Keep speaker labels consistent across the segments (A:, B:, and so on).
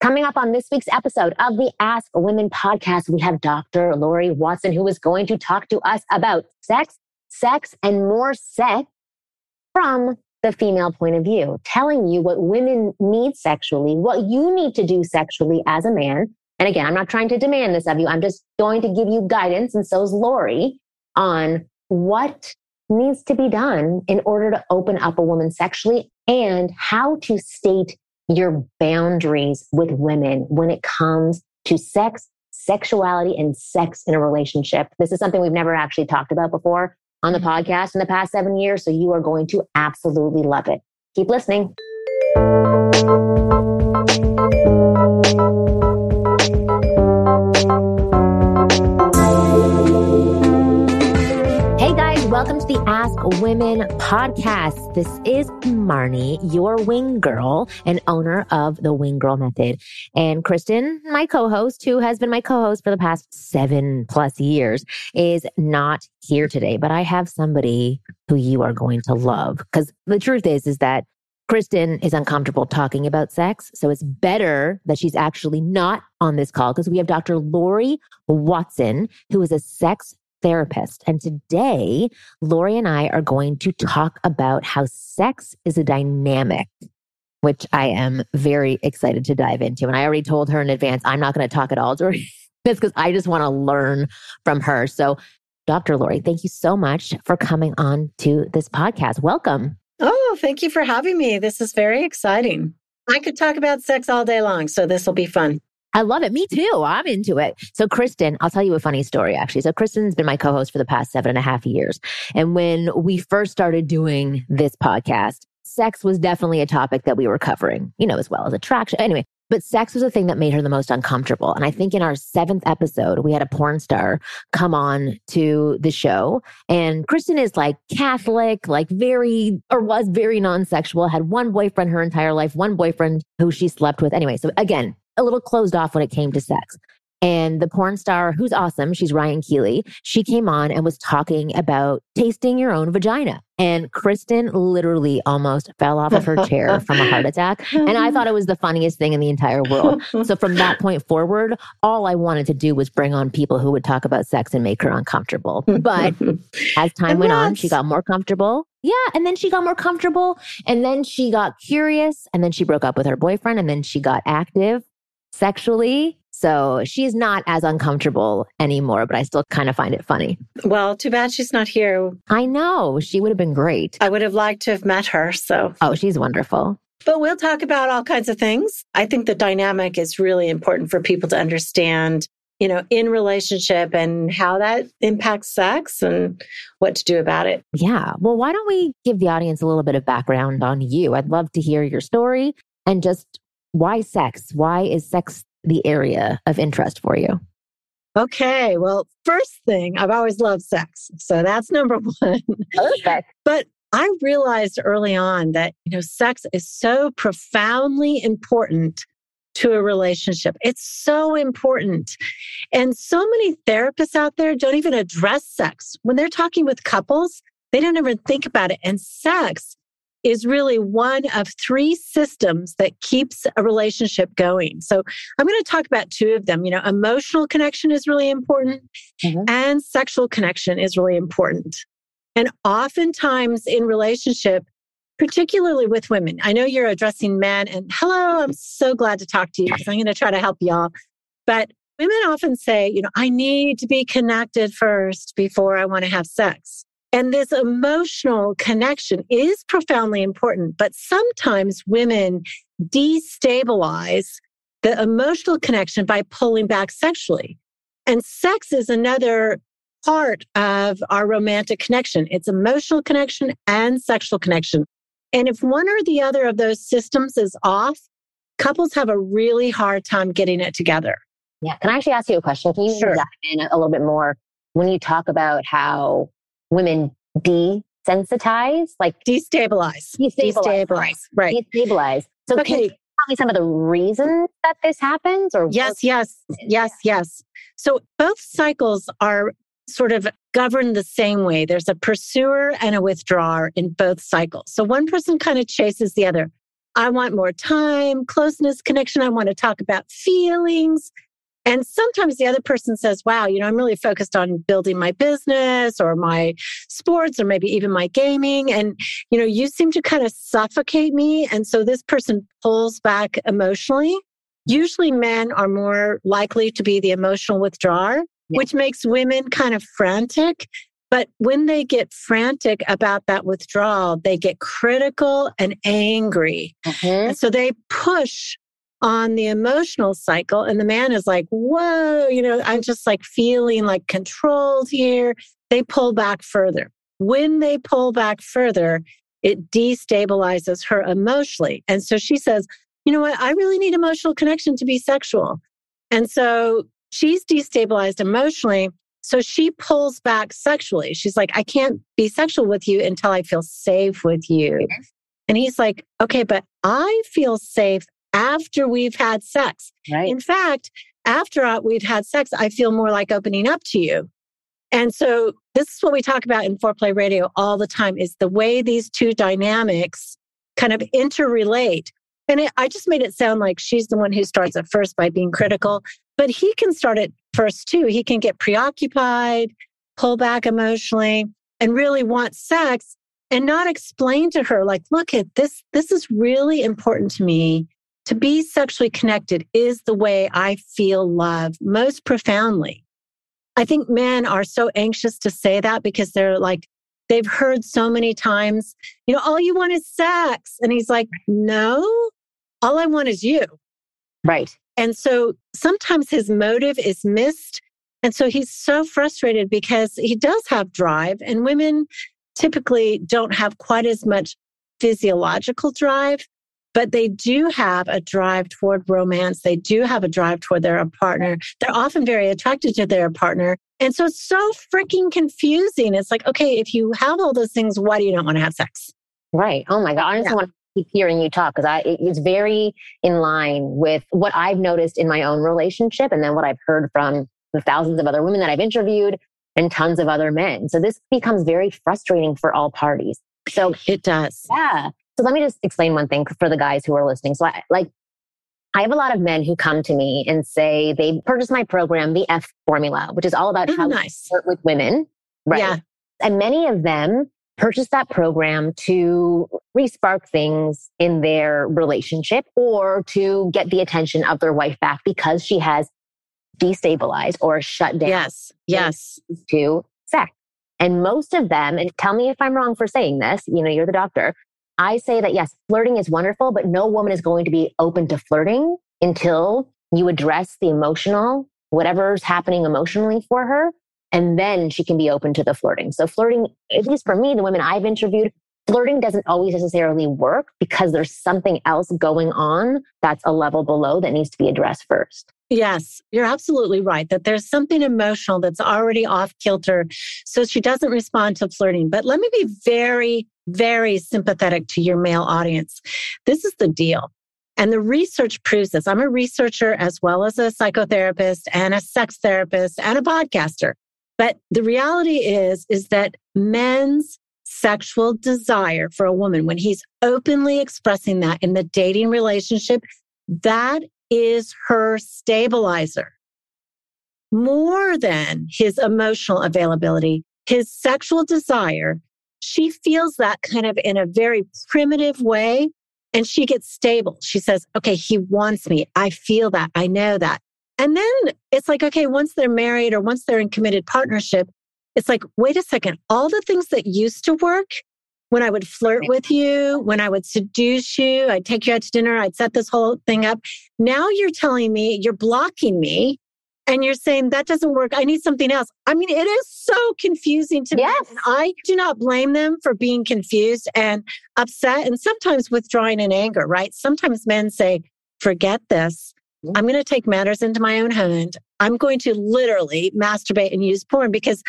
A: Coming up on this week's episode of the Ask Women podcast, we have Dr. Laurie Watson, who is going to talk to us about sex, sex, and more sex from the female point of view, telling you what women need sexually, what you need to do sexually as a man. And again, I'm not trying to demand this of you. I'm just going to give you guidance, and so is Laurie, on what needs to be done in order to open up a woman sexually and how to state your boundaries with women when it comes to sex, sexuality, and sex in a relationship. This is something we've never actually talked about before on the mm-hmm. podcast in the past seven years. So you are going to absolutely love it. Keep listening. Women podcast. This is Marnie, your wing girl and owner of the Wing Girl Method. And Kristen, my co host, who has been my co host for the past seven plus years, is not here today. But I have somebody who you are going to love. Because the truth is, is that Kristen is uncomfortable talking about sex. So it's better that she's actually not on this call because we have Dr. Laurie Watson, who is a sex therapist. And today, Laurie and I are going to talk about how sex is a dynamic which I am very excited to dive into. And I already told her in advance, I'm not going to talk at all during this because I just want to learn from her. So, Dr. Laurie, thank you so much for coming on to this podcast. Welcome.
B: Oh, thank you for having me. This is very exciting. I could talk about sex all day long, so this will be fun.
A: I love it. Me too. I'm into it. So, Kristen, I'll tell you a funny story actually. So, Kristen's been my co host for the past seven and a half years. And when we first started doing this podcast, sex was definitely a topic that we were covering, you know, as well as attraction. Anyway, but sex was the thing that made her the most uncomfortable. And I think in our seventh episode, we had a porn star come on to the show. And Kristen is like Catholic, like very, or was very non sexual, had one boyfriend her entire life, one boyfriend who she slept with. Anyway, so again, a little closed off when it came to sex. And the porn star, who's awesome, she's Ryan Keely, she came on and was talking about tasting your own vagina. And Kristen literally almost fell off of her chair from a heart attack. And I thought it was the funniest thing in the entire world. So from that point forward, all I wanted to do was bring on people who would talk about sex and make her uncomfortable. But as time went on, she got more comfortable. Yeah. And then she got more comfortable. And then she got curious. And then she broke up with her boyfriend. And then she got active sexually. So she's not as uncomfortable anymore, but I still kind of find it funny.
B: Well, too bad she's not here.
A: I know. She would have been great.
B: I would have liked to have met her. So,
A: oh, she's wonderful.
B: But we'll talk about all kinds of things. I think the dynamic is really important for people to understand, you know, in relationship and how that impacts sex and what to do about it.
A: Yeah. Well, why don't we give the audience a little bit of background on you? I'd love to hear your story and just why sex? Why is sex the area of interest for you?
B: Okay, well, first thing, I've always loved sex. So that's number one. Okay, but I realized early on that, you know, sex is so profoundly important to a relationship. It's so important. And so many therapists out there don't even address sex. When they're talking with couples, they don't even think about it. And sex is really one of three systems that keeps a relationship going. So I'm going to talk about two of them. You know, emotional connection is really important mm-hmm. and sexual connection is really important. And oftentimes in relationship, particularly with women, I know you're addressing men and hello, I'm so glad to talk to you because I'm going to try to help y'all. But women often say, you know, I need to be connected first before I want to have sex. And this emotional connection is profoundly important, but sometimes women destabilize the emotional connection by pulling back sexually. And sex is another part of our romantic connection it's emotional connection and sexual connection. And if one or the other of those systems is off, couples have a really hard time getting it together.
A: Yeah. Can I actually ask you a question? Can
B: you sure. dive
A: in a little bit more when you talk about how women desensitize, like
B: destabilize,
A: destabilize, destabilize
B: right?
A: Destabilize. So okay. can tell me some of the reasons that this happens
B: or yes yes yes yes so both cycles are sort of governed the same way there's a pursuer and a withdrawer in both cycles so one person kind of chases the other i want more time closeness connection i want to talk about feelings and sometimes the other person says, wow, you know, I'm really focused on building my business or my sports or maybe even my gaming. And, you know, you seem to kind of suffocate me. And so this person pulls back emotionally. Usually men are more likely to be the emotional withdrawer, yeah. which makes women kind of frantic. But when they get frantic about that withdrawal, they get critical and angry. Mm-hmm. And so they push on the emotional cycle. And the man is like, whoa, you know, I'm just like feeling like controlled here. They pull back further. When they pull back further, it destabilizes her emotionally. And so she says, you know what? I really need emotional connection to be sexual. And so she's destabilized emotionally. So she pulls back sexually. She's like, I can't be sexual with you until I feel safe with you. And he's like, okay, but I feel safe after we've had sex. Right. In fact, after we've had sex, I feel more like opening up to you. And so this is what we talk about in foreplay radio all the time is the way these two dynamics kind of interrelate. And it, I just made it sound like she's the one who starts at first by being critical, but he can start at first too. He can get preoccupied, pull back emotionally, and really want sex and not explain to her like, look at this, this is really important to me. To be sexually connected is the way I feel love most profoundly. I think men are so anxious to say that because they're like, they've heard so many times, you know, all you want is sex. And he's like, no, all I want is you.
A: Right.
B: And so sometimes his motive is missed. And so he's so frustrated because he does have drive, and women typically don't have quite as much physiological drive but they do have a drive toward romance. They do have a drive toward their partner. They're often very attracted to their partner. And so it's so freaking confusing. It's like, okay, if you have all those things, why do you not want to have sex?
A: Right. Oh my God. I just yeah. want to keep hearing you talk because I it's very in line with what I've noticed in my own relationship and then what I've heard from the thousands of other women that I've interviewed and tons of other men. So this becomes very frustrating for all parties. So
B: it does.
A: Yeah. So let me just explain one thing for the guys who are listening. So I like I have a lot of men who come to me and say they purchased my program, the F formula, which is all about
B: oh, how nice.
A: to work with women.
B: Right. Yeah.
A: And many of them purchase that program to respark things in their relationship or to get the attention of their wife back because she has destabilized or shut down.
B: Yes. Yes.
A: To sex. And most of them, and tell me if I'm wrong for saying this, you know, you're the doctor, I say that yes, flirting is wonderful, but no woman is going to be open to flirting until you address the emotional, whatever's happening emotionally for her. And then she can be open to the flirting. So, flirting, at least for me, the women I've interviewed, flirting doesn't always necessarily work because there's something else going on that's a level below that needs to be addressed first.
B: Yes, you're absolutely right that there's something emotional that's already off kilter. So she doesn't respond to flirting. But let me be very, very sympathetic to your male audience. This is the deal. And the research proves this. I'm a researcher as well as a psychotherapist and a sex therapist and a podcaster. But the reality is, is that men's sexual desire for a woman, when he's openly expressing that in the dating relationship, that is her stabilizer. More than his emotional availability, his sexual desire, she feels that kind of in a very primitive way and she gets stable. She says, okay, he wants me. I feel that. I know that. And then it's like, okay, once they're married or once they're in committed partnership, it's like, wait a second, all the things that used to work when I would flirt with you, when I would seduce you, I'd take you out to dinner, I'd set this whole thing up. Now you're telling me you're blocking me and you're saying that doesn't work. I need something else. I mean, it is so confusing to yes. me. And I do not blame them for being confused and upset and sometimes withdrawing in anger, right? Sometimes men say, forget this. I'm going to take matters into my own hand. I'm going to literally masturbate and use porn because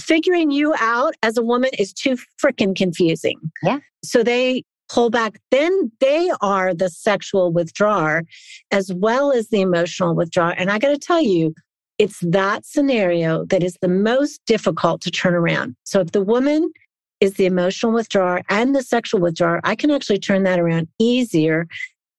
B: figuring you out as a woman is too freaking confusing.
A: Yeah.
B: So they pull back. Then they are the sexual withdrawer as well as the emotional withdrawer. And I got to tell you, it's that scenario that is the most difficult to turn around. So if the woman is the emotional withdrawer and the sexual withdrawer, I can actually turn that around easier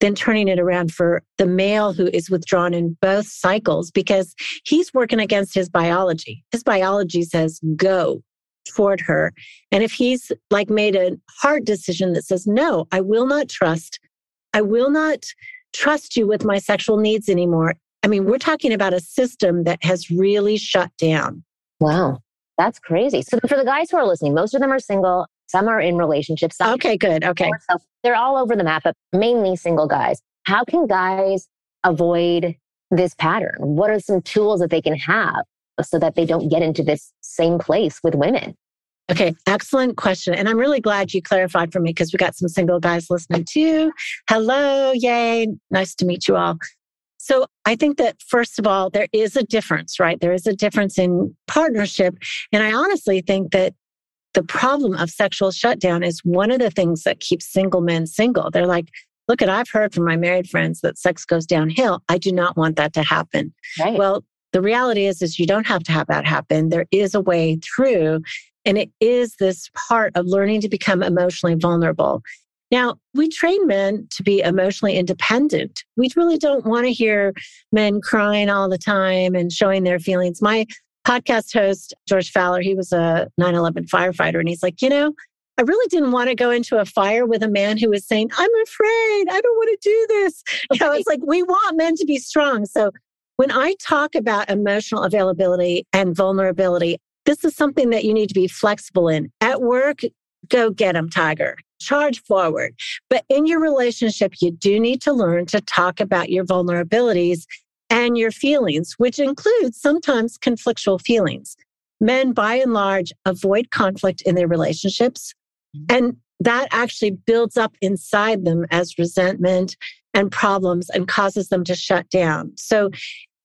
B: then turning it around for the male who is withdrawn in both cycles because he's working against his biology. His biology says go toward her. And if he's like made a hard decision that says, no, I will not trust, I will not trust you with my sexual needs anymore. I mean, we're talking about a system that has really shut down.
A: Wow. That's crazy. So, for the guys who are listening, most of them are single some are in relationships.
B: okay, good. Okay.
A: they're all over the map, but mainly single guys. How can guys avoid this pattern? What are some tools that they can have so that they don't get into this same place with women?
B: Okay, excellent question. And I'm really glad you clarified for me because we got some single guys listening too. Hello, yay. Nice to meet you all. So I think that first of all, there is a difference, right? There is a difference in partnership. And I honestly think that the problem of sexual shutdown is one of the things that keeps single men single. They're like, look at I've heard from my married friends that sex goes downhill. I do not want that to happen. Right. Well, the reality is is you don't have to have that happen. There is a way through and it is this part of learning to become emotionally vulnerable. Now, we train men to be emotionally independent. We really don't want to hear men crying all the time and showing their feelings. My podcast host, George Faller, he was a 9 11 firefighter. And he's like, you know, I really didn't want to go into a fire with a man who was saying, I'm afraid. I don't want to do this. You know, it's like we want men to be strong. So when I talk about emotional availability and vulnerability, this is something that you need to be flexible in. At work, go get them, tiger. Charge forward. But in your relationship, you do need to learn to talk about your vulnerabilities and your feelings, which includes sometimes conflictual feelings. Men, by and large, avoid conflict in their relationships. Mm-hmm. And that actually builds up inside them as resentment and problems and causes them to shut down. So,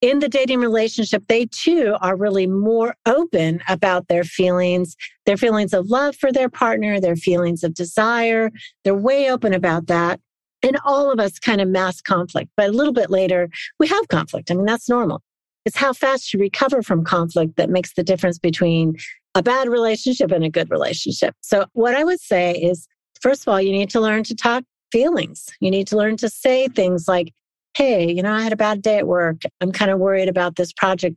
B: in the dating relationship, they too are really more open about their feelings, their feelings of love for their partner, their feelings of desire. They're way open about that. And all of us kind of mass conflict, but a little bit later, we have conflict. I mean, that's normal. It's how fast you recover from conflict that makes the difference between a bad relationship and a good relationship. So, what I would say is first of all, you need to learn to talk feelings. You need to learn to say things like, hey, you know, I had a bad day at work. I'm kind of worried about this project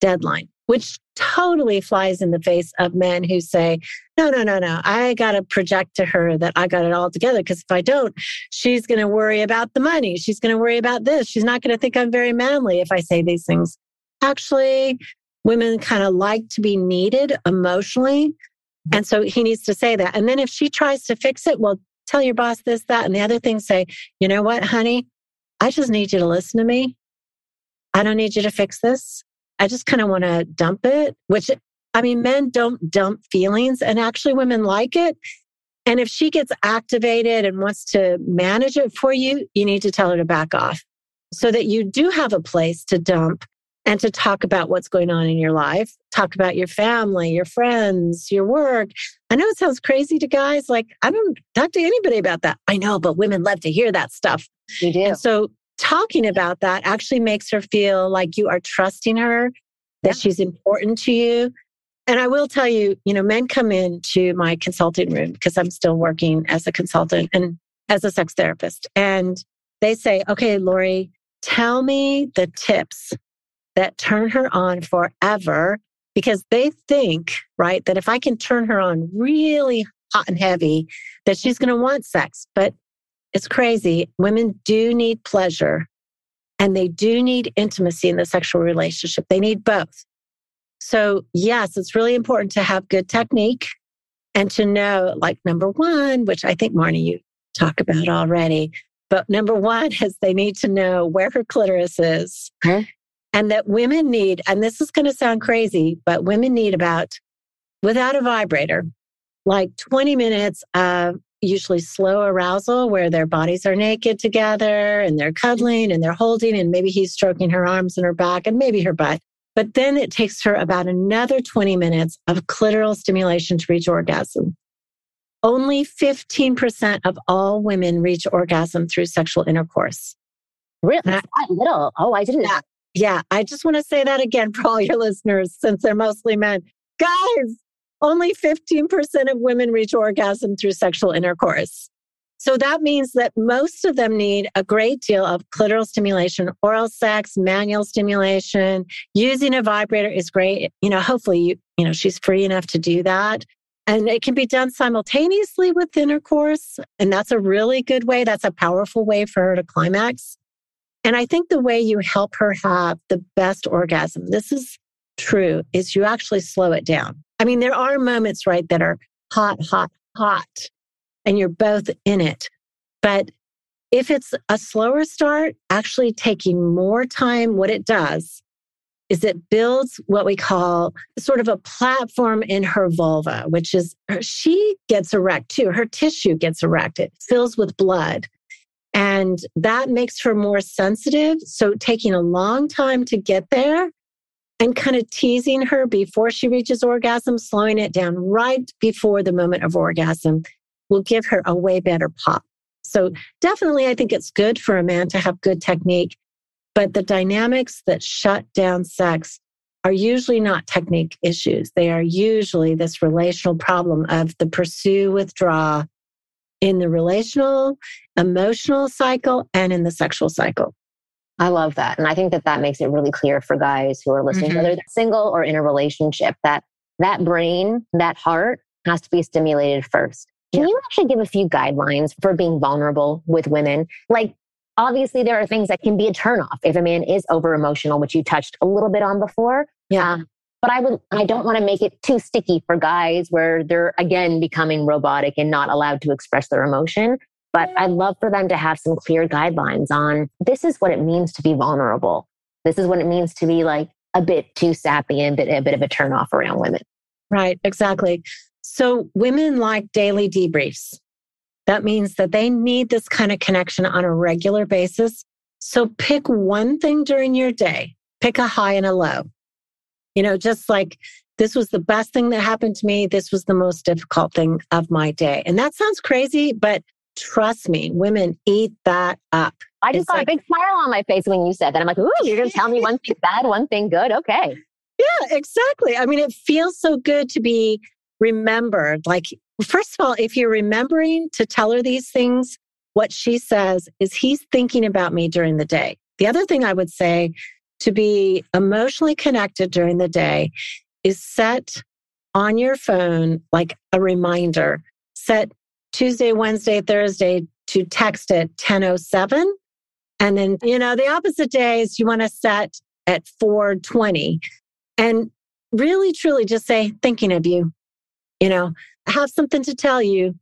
B: deadline which totally flies in the face of men who say, no, no, no, no, I got to project to her that I got it all together. Because if I don't, she's going to worry about the money. She's going to worry about this. She's not going to think I'm very manly if I say these things. Actually, women kind of like to be needed emotionally. And so he needs to say that. And then if she tries to fix it, well, tell your boss this, that, and the other thing, say, you know what, honey, I just need you to listen to me. I don't need you to fix this. I just kind of want to dump it, which I mean, men don't dump feelings, and actually, women like it. And if she gets activated and wants to manage it for you, you need to tell her to back off so that you do have a place to dump and to talk about what's going on in your life, talk about your family, your friends, your work. I know it sounds crazy to guys. Like, I don't talk to anybody about that. I know, but women love to hear that stuff. You
A: do. And
B: so talking about that actually makes her feel like you are trusting her, that yeah. she's important to you. And I will tell you, you know, men come into my consulting room because I'm still working as a consultant and as a sex therapist. And they say, okay, Laurie, tell me the tips that turn her on forever because they think, right, that if I can turn her on really hot and heavy, that she's mm-hmm. going to want sex. But it's crazy. Women do need pleasure and they do need intimacy in the sexual relationship. They need both. So, yes, it's really important to have good technique and to know, like, number one, which I think, Marnie, you talk about already, but number one is they need to know where her clitoris is. Huh? And that women need, and this is going to sound crazy, but women need about, without a vibrator, like 20 minutes of usually slow arousal where their bodies are naked together and they're cuddling and they're holding, and maybe he's stroking her arms and her back and maybe her butt. But then it takes her about another 20 minutes of clitoral stimulation to reach orgasm. Only 15% of all women reach orgasm through sexual intercourse.
A: Really? That little. Oh, I didn't yeah,
B: yeah. I just want to say that again for all your listeners, since they're mostly men. Guys, only 15% of women reach orgasm through sexual intercourse. So that means that most of them need a great deal of clitoral stimulation, oral sex, manual stimulation. Using a vibrator is great. You know, hopefully, you, you know, she's free enough to do that. And it can be done simultaneously with intercourse. And that's a really good way. That's a powerful way for her to climax. And I think the way you help her have the best orgasm, this is true, is you actually slow it down. I mean, there are moments, right, that are hot, hot, hot, and you're both in it. But if it's a slower start, actually taking more time, what it does is it builds what we call sort of a platform in her vulva, which is her, she gets erect too. Her tissue gets erect, it fills with blood. And that makes her more sensitive. So, taking a long time to get there and kind of teasing her before she reaches orgasm, slowing it down right before the moment of orgasm will give her a way better pop. So, definitely, I think it's good for a man to have good technique, but the dynamics that shut down sex are usually not technique issues. They are usually this relational problem of the pursue, withdraw in the relational, emotional cycle, and in the sexual cycle.
A: I love that. And I think that that makes it really clear for guys who are listening, mm-hmm. whether they're single or in a relationship, that that brain, that heart has to be stimulated first. Can yeah. you actually give a few guidelines for being vulnerable with women? Like, obviously, there are things that can be a turnoff if a man is over emotional, which you touched a little bit on before.
B: Yeah. Um,
A: but I would, I don't want to make it too sticky for guys where they're again becoming robotic and not allowed to express their emotion. But I'd love for them to have some clear guidelines on this is what it means to be vulnerable. This is what it means to be like a bit too sappy and a bit, a bit of a turnoff around women.
B: Right, exactly. So women like daily debriefs. That means that they need this kind of connection on a regular basis. So pick one thing during your day, pick a high and a low. You know, just like this was the best thing that happened to me. This was the most difficult thing of my day. And that sounds crazy, but Trust me, women eat that up.
A: I just it's got like, a big smile on my face when you said that. I'm like, ooh, you're going to tell me one thing bad, one thing good. Okay.
B: Yeah, exactly. I mean, it feels so good to be remembered. Like, first of all, if you're remembering to tell her these things, what she says is he's thinking about me during the day. The other thing I would say to be emotionally connected during the day is set on your phone like a reminder, set Tuesday, Wednesday, Thursday to text at 1007. And then, you know, the opposite days you want to set at 420. And really, truly just say, thinking of you, you know, have something to tell you.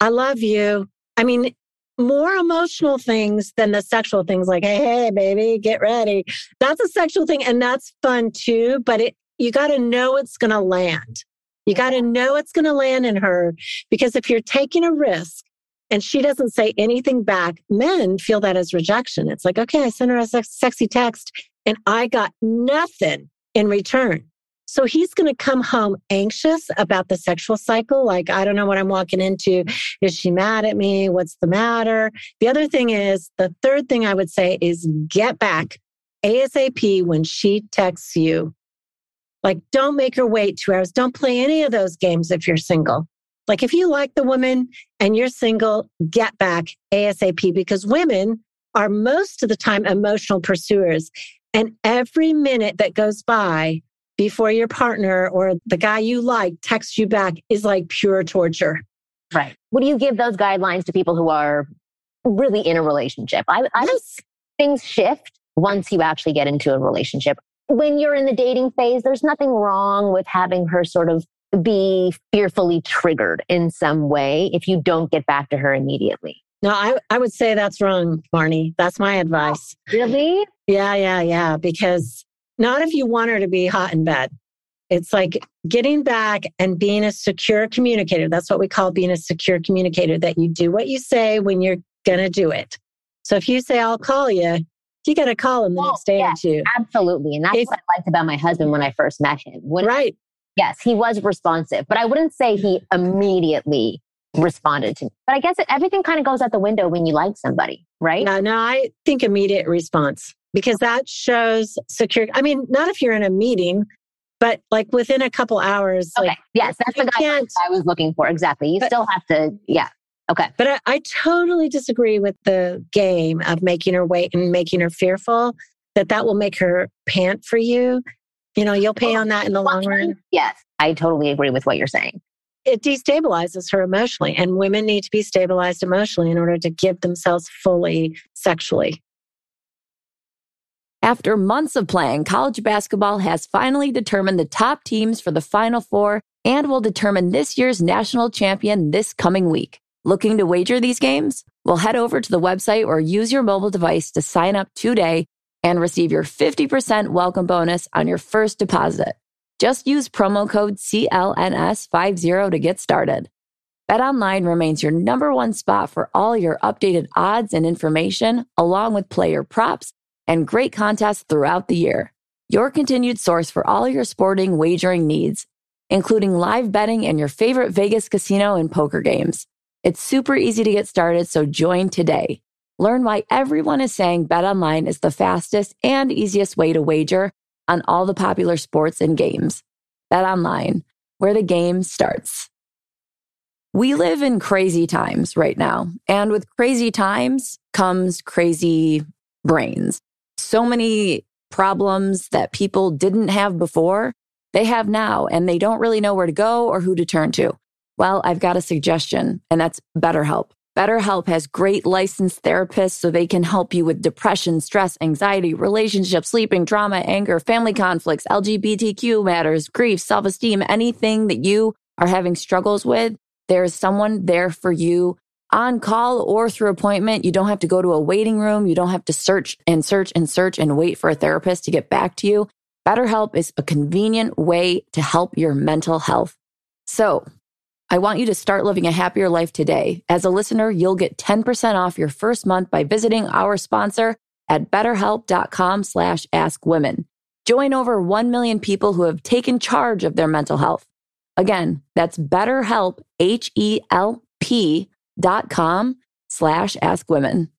B: I love you. I mean, more emotional things than the sexual things like, hey, hey, baby, get ready. That's a sexual thing and that's fun too, but it you got to know it's going to land. You got to know it's going to land in her because if you're taking a risk and she doesn't say anything back, men feel that as rejection. It's like, okay, I sent her a sexy text and I got nothing in return. So he's going to come home anxious about the sexual cycle. Like, I don't know what I'm walking into. Is she mad at me? What's the matter? The other thing is, the third thing I would say is get back ASAP when she texts you like, don't make her wait two hours. Don't play any of those games if you're single. Like, if you like the woman and you're single, get back ASAP because women are most of the time emotional pursuers. And every minute that goes by before your partner or the guy you like texts you back is like pure torture.
A: Right. What do you give those guidelines to people who are really in a relationship? I, I things shift once you actually get into a relationship when you're in the dating phase, there's nothing wrong with having her sort of be fearfully triggered in some way if you don't get back to her immediately.
B: No, I, I would say that's wrong, Marnie. That's my advice.
A: really?
B: Yeah, yeah, yeah. Because not if you want her to be hot in bed. It's like getting back and being a secure communicator. That's what we call being a secure communicator, that you do what you say when you're going to do it. So if you say, I'll call you, you got a call and the oh, next day or two.
A: Absolutely. And that's if, what I liked about my husband when I first met him. When
B: right.
A: Yes, he was responsive, but I wouldn't say he immediately responded to me. But I guess everything kind of goes out the window when you like somebody, right?
B: No, no, I think immediate response because that shows secure. I mean, not if you're in a meeting, but like within a couple hours.
A: Okay.
B: Like,
A: yes, that's the guy I was looking for. Exactly. You but, still have to, yeah. Okay.
B: But I, I, totally disagree with the game of making her wait and making her fearful that that will make her pant for you. You know, you'll pay on that in the long run.
A: Yes, I totally agree with what you're saying.
B: It destabilizes her emotionally, and women need to be stabilized emotionally in order to give themselves fully sexually.
C: After months of playing, college basketball has finally determined the top teams for the Final Four and will determine this year's national champion this coming week. Looking to wager these games? Well, head over to the website or use your mobile device to sign up today and receive your 50% welcome bonus on your first deposit. Just use promo code CLNS50 to get started. BetOnline remains your number one spot for all your updated odds and information, along with player props and great contests throughout the year. Your continued source for all your sporting wagering needs, including live betting and your favorite Vegas casino and poker games. It's super easy to get started, so join today. Learn why everyone is saying BetOnline is the fastest and easiest way to wager on all the popular sports and games. BetOnline, where the game starts. We live in crazy times right now, and with crazy times comes crazy brains. So many problems that people didn't have before, they have now, and they don't really know where to go or who to turn to. Well, I've got a suggestion, and that's BetterHelp. BetterHelp has great licensed therapists so they can help you with depression, stress, anxiety, relationships, sleeping, trauma, anger, family conflicts, LGBTQ matters, grief, self esteem, anything that you are having struggles with. There is someone there for you on call or through appointment. You don't have to go to a waiting room. You don't have to search and search and search and wait for a therapist to get back to you. BetterHelp is a convenient way to help your mental health. So, I want you to start living a happier life today. As a listener, you'll get 10% off your first month by visiting our sponsor at betterhelp.com slash askwomen. Join over 1 million people who have taken charge of their mental health. Again, that's betterhelp, H-E-L-P dot com slash askwomen.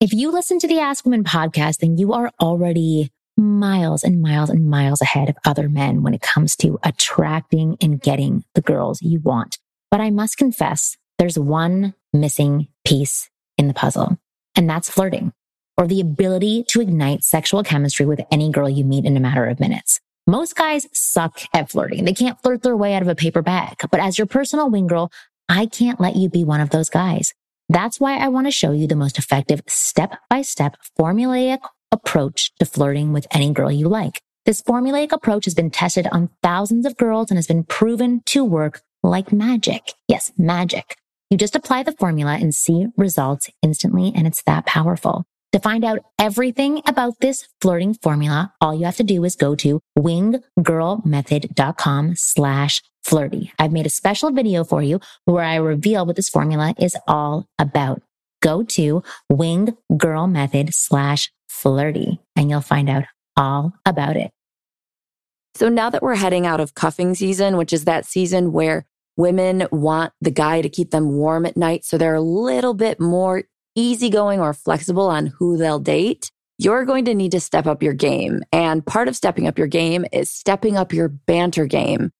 A: If you listen to the Ask Women podcast, then you are already miles and miles and miles ahead of other men when it comes to attracting and getting the girls you want. But I must confess, there's one missing piece in the puzzle, and that's flirting or the ability to ignite sexual chemistry with any girl you meet in a matter of minutes. Most guys suck at flirting. They can't flirt their way out of a paper bag. But as your personal wing girl, I can't let you be one of those guys. That's why I want to show you the most effective step by step formulaic approach to flirting with any girl you like. This formulaic approach has been tested on thousands of girls and has been proven to work like magic. Yes, magic. You just apply the formula and see results instantly, and it's that powerful. To find out everything about this flirting formula, all you have to do is go to winggirlmethod.com slash flirty. I've made a special video for you where I reveal what this formula is all about go to Wing girl method slash flirty and you'll find out all about it.
C: So now that we're heading out of cuffing season, which is that season where women want the guy to keep them warm at night. So they're a little bit more easygoing or flexible on who they'll date. You're going to need to step up your game. And part of stepping up your game is stepping up your banter game.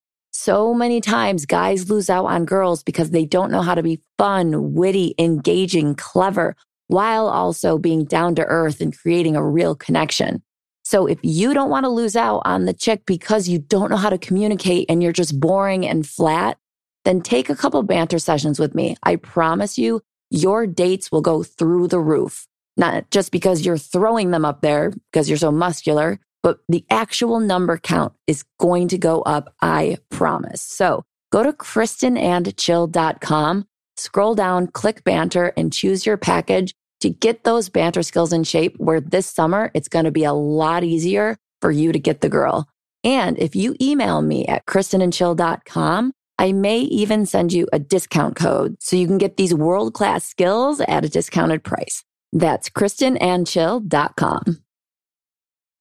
C: So many times guys lose out on girls because they don't know how to be fun, witty, engaging, clever, while also being down to earth and creating a real connection. So if you don't want to lose out on the chick because you don't know how to communicate and you're just boring and flat, then take a couple banter sessions with me. I promise you, your dates will go through the roof. Not just because you're throwing them up there because you're so muscular, but the actual number count is going to go up. I promise. So go to kristenandchill.com, scroll down, click banter and choose your package to get those banter skills in shape where this summer it's going to be a lot easier for you to get the girl. And if you email me at kristenandchill.com, I may even send you a discount code so you can get these world class skills at a discounted price. That's kristenandchill.com.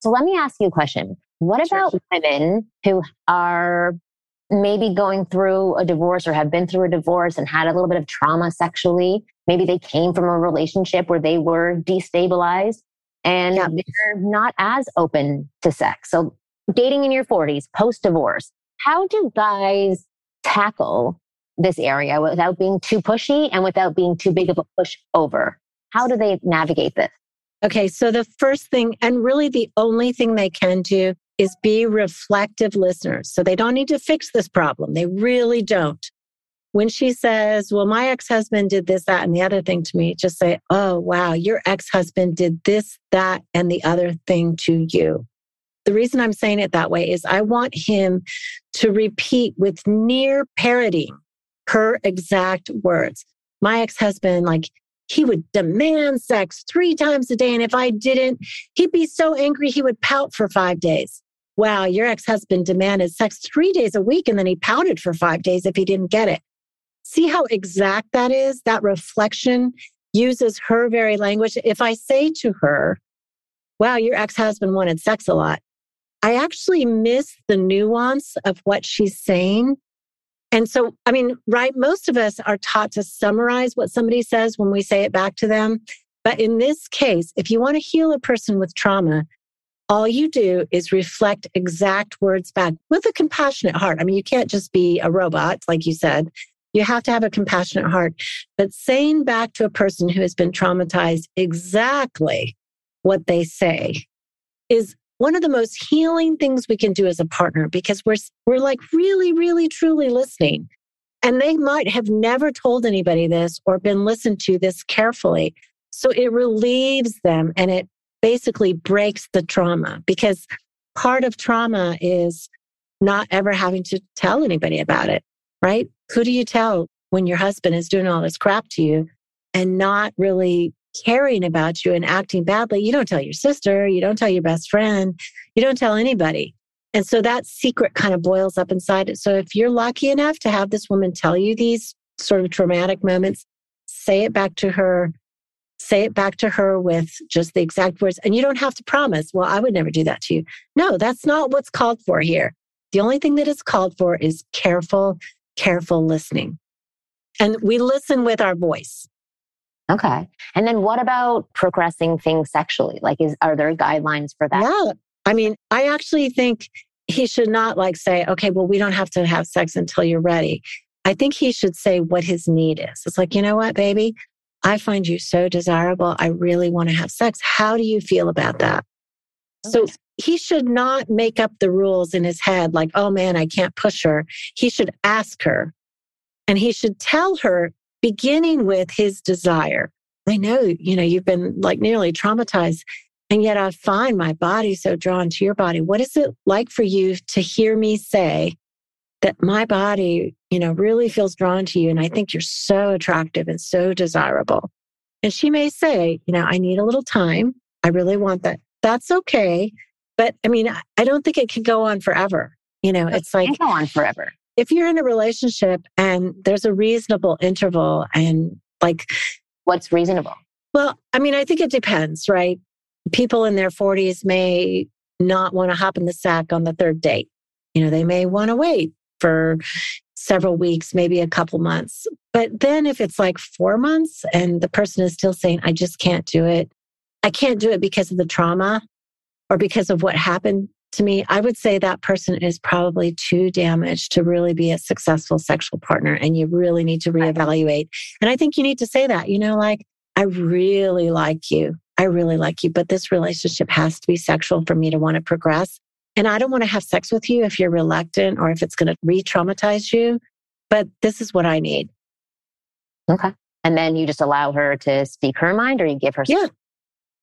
A: So let me ask you a question. What sure. about women who are maybe going through a divorce or have been through a divorce and had a little bit of trauma sexually? Maybe they came from a relationship where they were destabilized and they're not as open to sex. So dating in your 40s, post divorce, how do guys tackle this area without being too pushy and without being too big of a pushover? How do they navigate this?
B: Okay, so the first thing, and really the only thing they can do is be reflective listeners. So they don't need to fix this problem. They really don't. When she says, Well, my ex husband did this, that, and the other thing to me, just say, Oh, wow, your ex husband did this, that, and the other thing to you. The reason I'm saying it that way is I want him to repeat with near parroting her exact words. My ex husband, like, he would demand sex three times a day. And if I didn't, he'd be so angry, he would pout for five days. Wow, your ex husband demanded sex three days a week and then he pouted for five days if he didn't get it. See how exact that is? That reflection uses her very language. If I say to her, wow, your ex husband wanted sex a lot, I actually miss the nuance of what she's saying and so, I mean, right, most of us are taught to summarize what somebody says when we say it back to them. But in this case, if you want to heal a person with trauma, all you do is reflect exact words back with a compassionate heart. I mean, you can't just be a robot, like you said. You have to have a compassionate heart. But saying back to a person who has been traumatized exactly what they say is one of the most healing things we can do as a partner because we're we're like really really truly listening and they might have never told anybody this or been listened to this carefully so it relieves them and it basically breaks the trauma because part of trauma is not ever having to tell anybody about it right who do you tell when your husband is doing all this crap to you and not really caring about you and acting badly, you don't tell your sister, you don't tell your best friend, you don't tell anybody. And so that secret kind of boils up inside it. So if you're lucky enough to have this woman tell you these sort of traumatic moments, say it back to her. Say it back to her with just the exact words. And you don't have to promise, well, I would never do that to you. No, that's not what's called for here. The only thing that is called for is careful, careful listening. And we listen with our voice.
A: Okay. And then what about progressing things sexually? Like is are there guidelines for that? Yeah.
B: I mean, I actually think he should not like say, okay, well, we don't have to have sex until you're ready. I think he should say what his need is. It's like, you know what, baby? I find you so desirable. I really want to have sex. How do you feel about that? So he should not make up the rules in his head, like, oh man, I can't push her. He should ask her and he should tell her beginning with his desire. I know, you know, you've been like nearly traumatized, and yet I find my body so drawn to your body. What is it like for you to hear me say that my body, you know, really feels drawn to you? And I think you're so attractive and so desirable. And she may say, you know, I need a little time. I really want that. That's okay. But I mean, I don't think it can go on forever. You know, it's like
A: go on forever
B: if you're in a relationship and there's a reasonable interval and like
A: what's reasonable?
B: Well, I mean, I think it depends, right? People in their 40s may not want to hop in the sack on the third date. You know, they may want to wait for several weeks, maybe a couple months. But then if it's like four months and the person is still saying, I just can't do it, I can't do it because of the trauma or because of what happened to me, I would say that person is probably too damaged to really be a successful sexual partner. And you really need to reevaluate. And I think you need to say that, you know, like, I really like you. I really like you, but this relationship has to be sexual for me to want to progress. And I don't want to have sex with you if you're reluctant or if it's going to re traumatize you, but this is what I need.
A: Okay. And then you just allow her to speak her mind or you give her.
B: Yeah.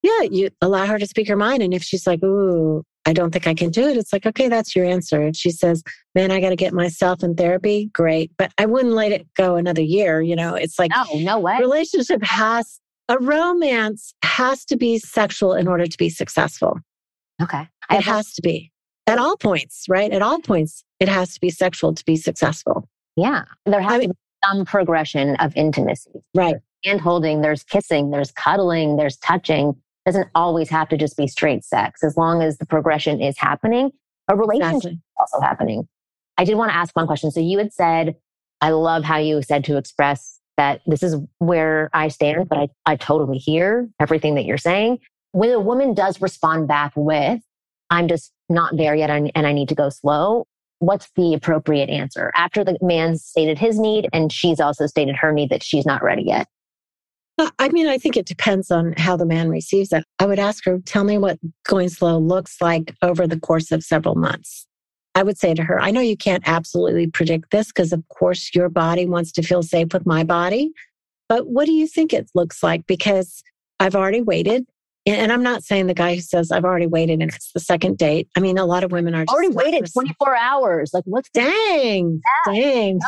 B: Yeah. You allow her to speak her mind. And if she's like, ooh, I don't think I can do it. It's like, okay, that's your answer. And she says, man, I got to get myself in therapy. Great. But I wouldn't let it go another year. You know, it's like,
A: oh, no way.
B: Relationship has, a romance has to be sexual in order to be successful.
A: Okay. I
B: it has to be at all points, right? At all points, it has to be sexual to be successful.
A: Yeah. There has I mean, to be some progression of intimacy.
B: Right.
A: Hand holding, there's kissing, there's cuddling, there's touching, doesn't always have to just be straight sex. As long as the progression is happening, a relationship exactly. is also happening. I did want to ask one question. So you had said, I love how you said to express that this is where I stand, but I, I totally hear everything that you're saying. When a woman does respond back with, I'm just not there yet and I need to go slow, what's the appropriate answer? After the man stated his need and she's also stated her need that she's not ready yet,
B: uh, I mean, I think it depends on how the man receives it. I would ask her, tell me what going slow looks like over the course of several months. I would say to her, I know you can't absolutely predict this because, of course, your body wants to feel safe with my body. But what do you think it looks like? Because I've already waited and I'm not saying the guy who says, I've already waited and it's the second date. I mean, a lot of women are
A: already waited 24 hours. Like, what's
B: dang, that? dang.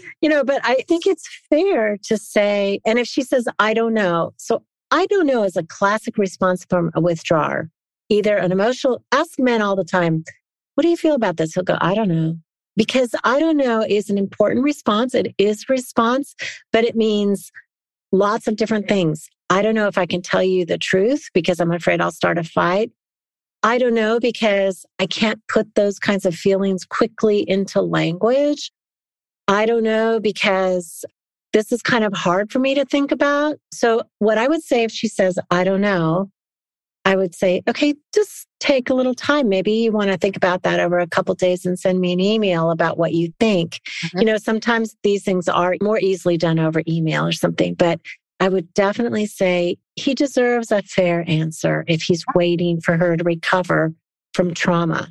B: you know, but I think it's fair to say, and if she says, I don't know. So, I don't know is a classic response from a withdrawer, either an emotional, ask men all the time, what do you feel about this? He'll go, I don't know. Because I don't know is an important response. It is response, but it means lots of different things. I don't know if I can tell you the truth because I'm afraid I'll start a fight. I don't know because I can't put those kinds of feelings quickly into language. I don't know because this is kind of hard for me to think about. So, what I would say if she says, I don't know, I would say, okay, just take a little time. Maybe you want to think about that over a couple days and send me an email about what you think. Mm-hmm. You know, sometimes these things are more easily done over email or something, but I would definitely say he deserves a fair answer if he's waiting for her to recover from trauma.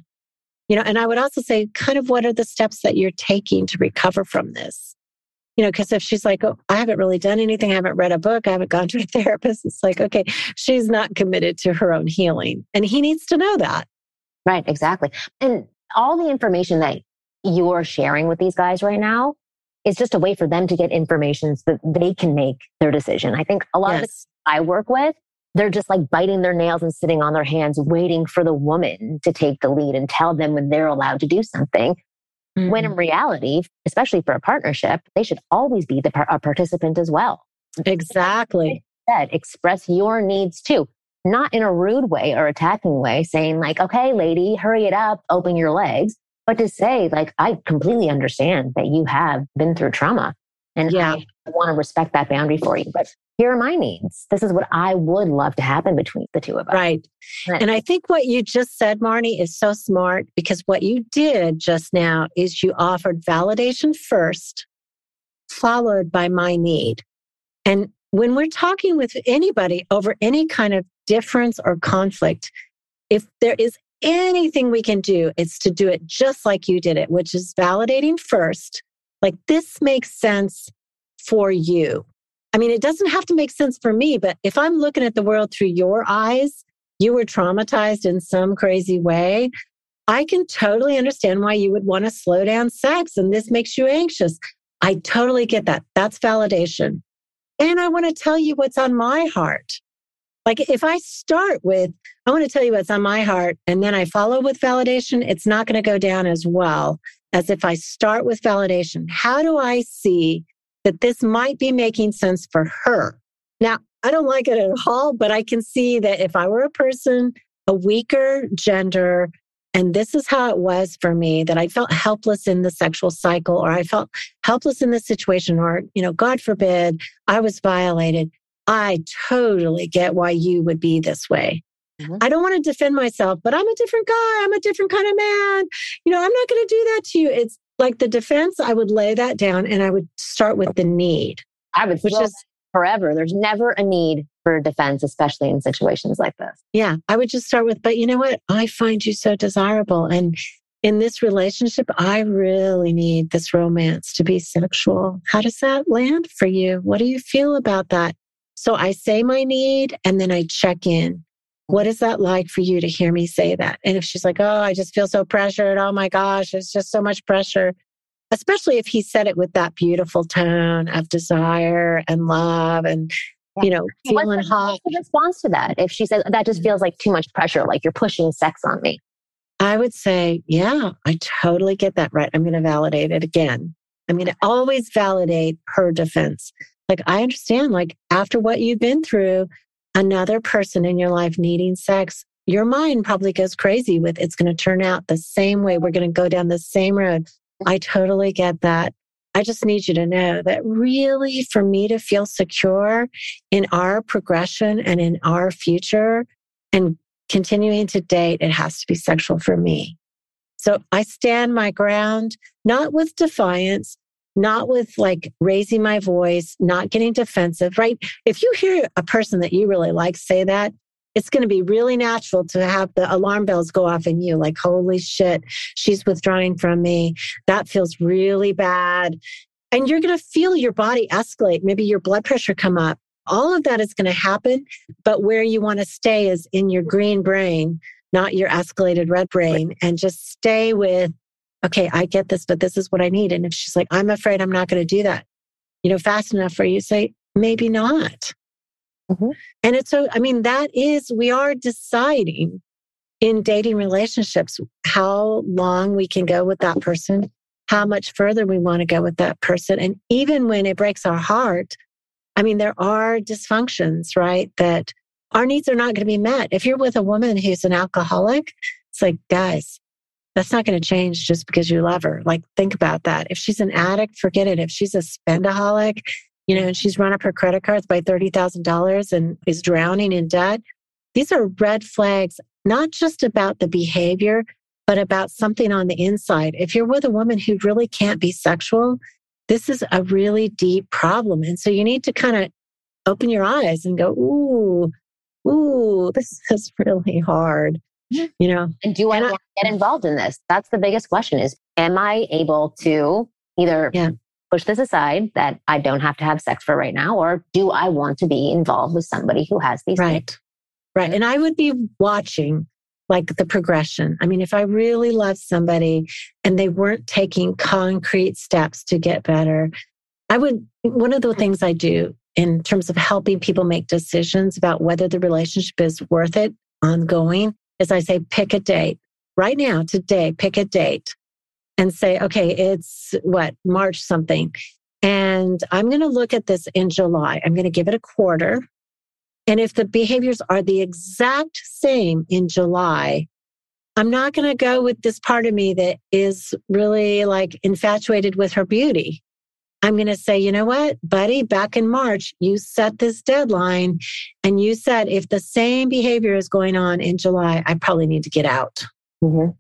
B: You know, and I would also say, kind of, what are the steps that you're taking to recover from this? You know, because if she's like, oh, I haven't really done anything, I haven't read a book, I haven't gone to a therapist, it's like, okay, she's not committed to her own healing. And he needs to know that.
A: Right, exactly. And all the information that you're sharing with these guys right now it's just a way for them to get information so that they can make their decision. I think a lot yes. of the I work with, they're just like biting their nails and sitting on their hands, waiting for the woman to take the lead and tell them when they're allowed to do something. Mm-hmm. When in mm-hmm. reality, especially for a partnership, they should always be the par- a participant as well.
B: Exactly.
A: Said, express your needs too, not in a rude way or attacking way, saying like, "Okay, lady, hurry it up, open your legs." but to say, like, I completely understand that you have been through trauma and yeah. I want to respect that boundary for you. But here are my needs. This is what I would love to happen between the two of us.
B: Right. right. And I think what you just said, Marnie, is so smart because what you did just now is you offered validation first, followed by my need. And when we're talking with anybody over any kind of difference or conflict, if there is anything we can do is to do it just like you did it, which is validating first. Like, this makes sense for you. I mean, it doesn't have to make sense for me, but if I'm looking at the world through your eyes, you were traumatized in some crazy way. I can totally understand why you would want to slow down sex and this makes you anxious. I totally get that. That's validation. And I want to tell you what's on my heart. Like if I start with, I want to tell you what's on my heart, and then I follow with validation, it's not going to go down as well as if I start with validation. How do I see that this might be making sense for her? Now, I don't like it at all, but I can see that if I were a person, a weaker gender, and this is how it was for me that I felt helpless in the sexual cycle, or I felt helpless in this situation, or, you know, God forbid I was violated. I totally get why you would be this way. Mm-hmm. I don't want to defend myself, but I'm a different guy. I'm a different kind of man. You know, I'm not going to do that to you. It's like the defense, I would lay that down and I would start with the need.
A: I would which is forever. There's never a need for defense, especially in situations like this.
B: Yeah. I would just start with, but you know what? I find you so desirable. And in this relationship, I really need this romance to be sexual. How does that land for you? What do you feel about that? So I say my need and then I check in. What is that like for you to hear me say that? And if she's like, oh, I just feel so pressured. Oh my gosh, it's just so much pressure. Especially if he said it with that beautiful tone of desire and love and, yeah. you know,
A: feeling what's
B: the, hot.
A: What's the response to that? If she says, that just feels like too much pressure, like you're pushing sex on me.
B: I would say, yeah, I totally get that right. I'm going to validate it again. I'm going to always validate her defense. Like, I understand, like, after what you've been through, another person in your life needing sex, your mind probably goes crazy with it's going to turn out the same way. We're going to go down the same road. I totally get that. I just need you to know that really for me to feel secure in our progression and in our future and continuing to date, it has to be sexual for me. So I stand my ground, not with defiance, not with like raising my voice, not getting defensive, right? If you hear a person that you really like say that, it's going to be really natural to have the alarm bells go off in you like, holy shit, she's withdrawing from me. That feels really bad. And you're going to feel your body escalate, maybe your blood pressure come up. All of that is going to happen. But where you want to stay is in your green brain, not your escalated red brain, and just stay with okay, I get this, but this is what I need. And if she's like, I'm afraid I'm not going to do that, you know, fast enough for you, say, maybe not. Mm-hmm. And it's so, I mean, that is, we are deciding in dating relationships how long we can go with that person, how much further we want to go with that person. And even when it breaks our heart, I mean, there are dysfunctions, right? That our needs are not going to be met. If you're with a woman who's an alcoholic, it's like, guys, that's not going to change just because you love her. Like, think about that. If she's an addict, forget it. If she's a spendaholic, you know, and she's run up her credit cards by $30,000 and is drowning in debt, these are red flags, not just about the behavior, but about something on the inside. If you're with a woman who really can't be sexual, this is a really deep problem. And so you need to kind of open your eyes and go, ooh, ooh, this is really hard you know
A: and do i, get involved in this that's the biggest question is am i able to either yeah. push this aside that i don't have to have sex for right now or do i want to be involved with somebody who has these
B: right things? right and i would be watching like the progression i mean if i really loved somebody and they weren't taking concrete steps to get better i would one of the things i do in terms of helping people make decisions about whether the relationship is worth it ongoing is I say, pick a date right now, today, pick a date and say, okay, it's what, March something. And I'm going to look at this in July. I'm going to give it a quarter. And if the behaviors are the exact same in July, I'm not going to go with this part of me that is really like infatuated with her beauty. I'm going to say, you know what, buddy, back in March, you set this deadline and you said if the same behavior is going on in July, I probably need to get out. Mm-hmm.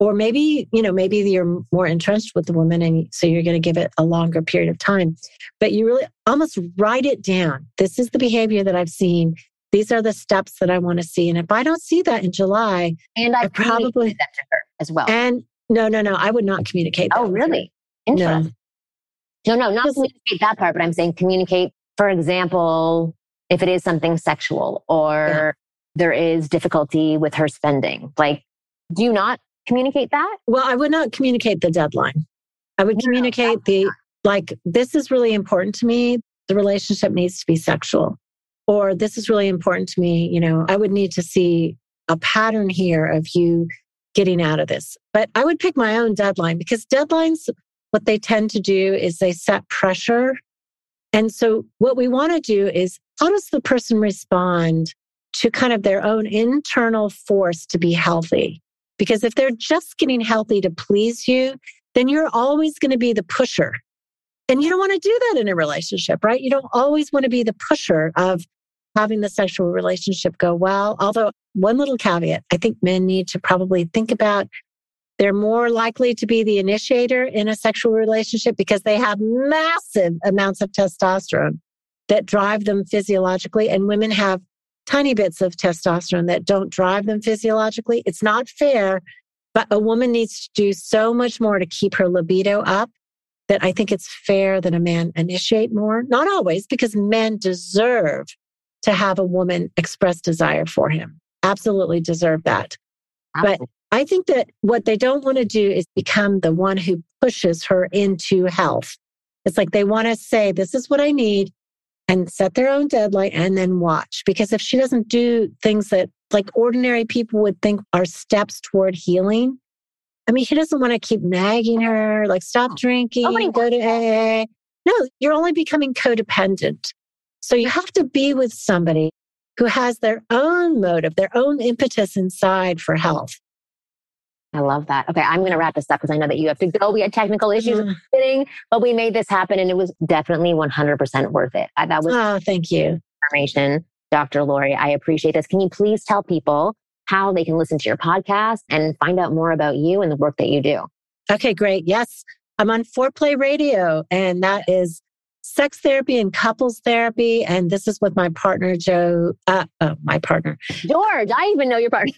B: Or maybe, you know, maybe you're more entrenched with the woman and so you're going to give it a longer period of time. But you really almost write it down. This is the behavior that I've seen. These are the steps that I want to see. And if I don't see that in July, and I, I probably that to
A: her as well.
B: And no, no, no, I would not communicate.
A: oh, really? Interesting. No. No, no, not communicate that part, but I'm saying communicate, for example, if it is something sexual or yeah. there is difficulty with her spending. Like, do you not communicate that?
B: Well, I would not communicate the deadline. I would no, communicate the, like, this is really important to me. The relationship needs to be sexual. Or this is really important to me. You know, I would need to see a pattern here of you getting out of this. But I would pick my own deadline because deadlines what they tend to do is they set pressure. And so, what we want to do is how does the person respond to kind of their own internal force to be healthy? Because if they're just getting healthy to please you, then you're always going to be the pusher. And you don't want to do that in a relationship, right? You don't always want to be the pusher of having the sexual relationship go well. Although, one little caveat I think men need to probably think about they're more likely to be the initiator in a sexual relationship because they have massive amounts of testosterone that drive them physiologically. And women have tiny bits of testosterone that don't drive them physiologically. It's not fair, but a woman needs to do so much more to keep her libido up that I think it's fair that a man initiate more. Not always, because men deserve to have a woman express desire for him. Absolutely deserve that. Absolutely. I think that what they don't want to do is become the one who pushes her into health. It's like they want to say, this is what I need and set their own deadline and then watch. Because if she doesn't do things that like ordinary people would think are steps toward healing, I mean, he doesn't want to keep nagging her, like, stop oh. drinking, go to AA. No, you're only becoming codependent. So you have to be with somebody who has their own motive, their own impetus inside for health.
A: I love that. Okay, I'm going to wrap this up because I know that you have to go. We had technical issues, mm. but we made this happen, and it was definitely 100% worth it. I, that was.
B: Oh, thank you.
A: Information, Dr. Laurie. I appreciate this. Can you please tell people how they can listen to your podcast and find out more about you and the work that you do?
B: Okay, great. Yes, I'm on Foreplay Radio, and that is sex therapy and couples therapy. And this is with my partner, Joe. Uh, oh, my partner.
A: George. I even know your partner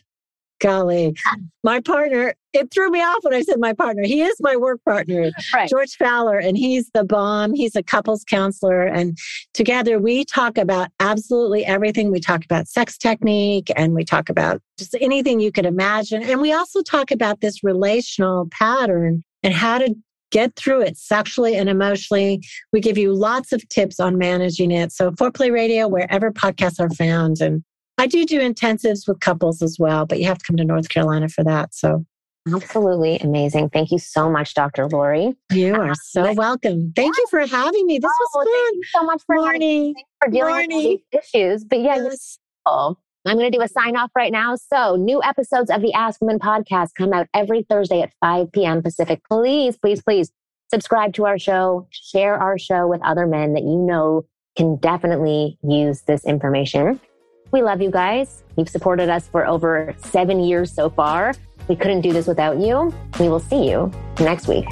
B: golly, my partner, it threw me off when I said my partner. He is my work partner, right. George Faller, and he's the bomb. He's a couples counselor. And together we talk about absolutely everything. We talk about sex technique and we talk about just anything you could imagine. And we also talk about this relational pattern and how to get through it sexually and emotionally. We give you lots of tips on managing it. So, Foreplay Radio, wherever podcasts are found. And I do do intensives with couples as well, but you have to come to North Carolina for that. So
A: absolutely amazing. Thank you so much, Dr. Laurie. You uh, are so welcome. Thank you for having me. This was oh, fun. Thank you so much for, Marnie, for dealing Marnie. with these issues. But yeah, yes. I'm going to do a sign off right now. So, new episodes of the Ask Women podcast come out every Thursday at 5 p.m. Pacific. Please, please, please subscribe to our show, share our show with other men that you know can definitely use this information. We love you guys. You've supported us for over seven years so far. We couldn't do this without you. We will see you next week.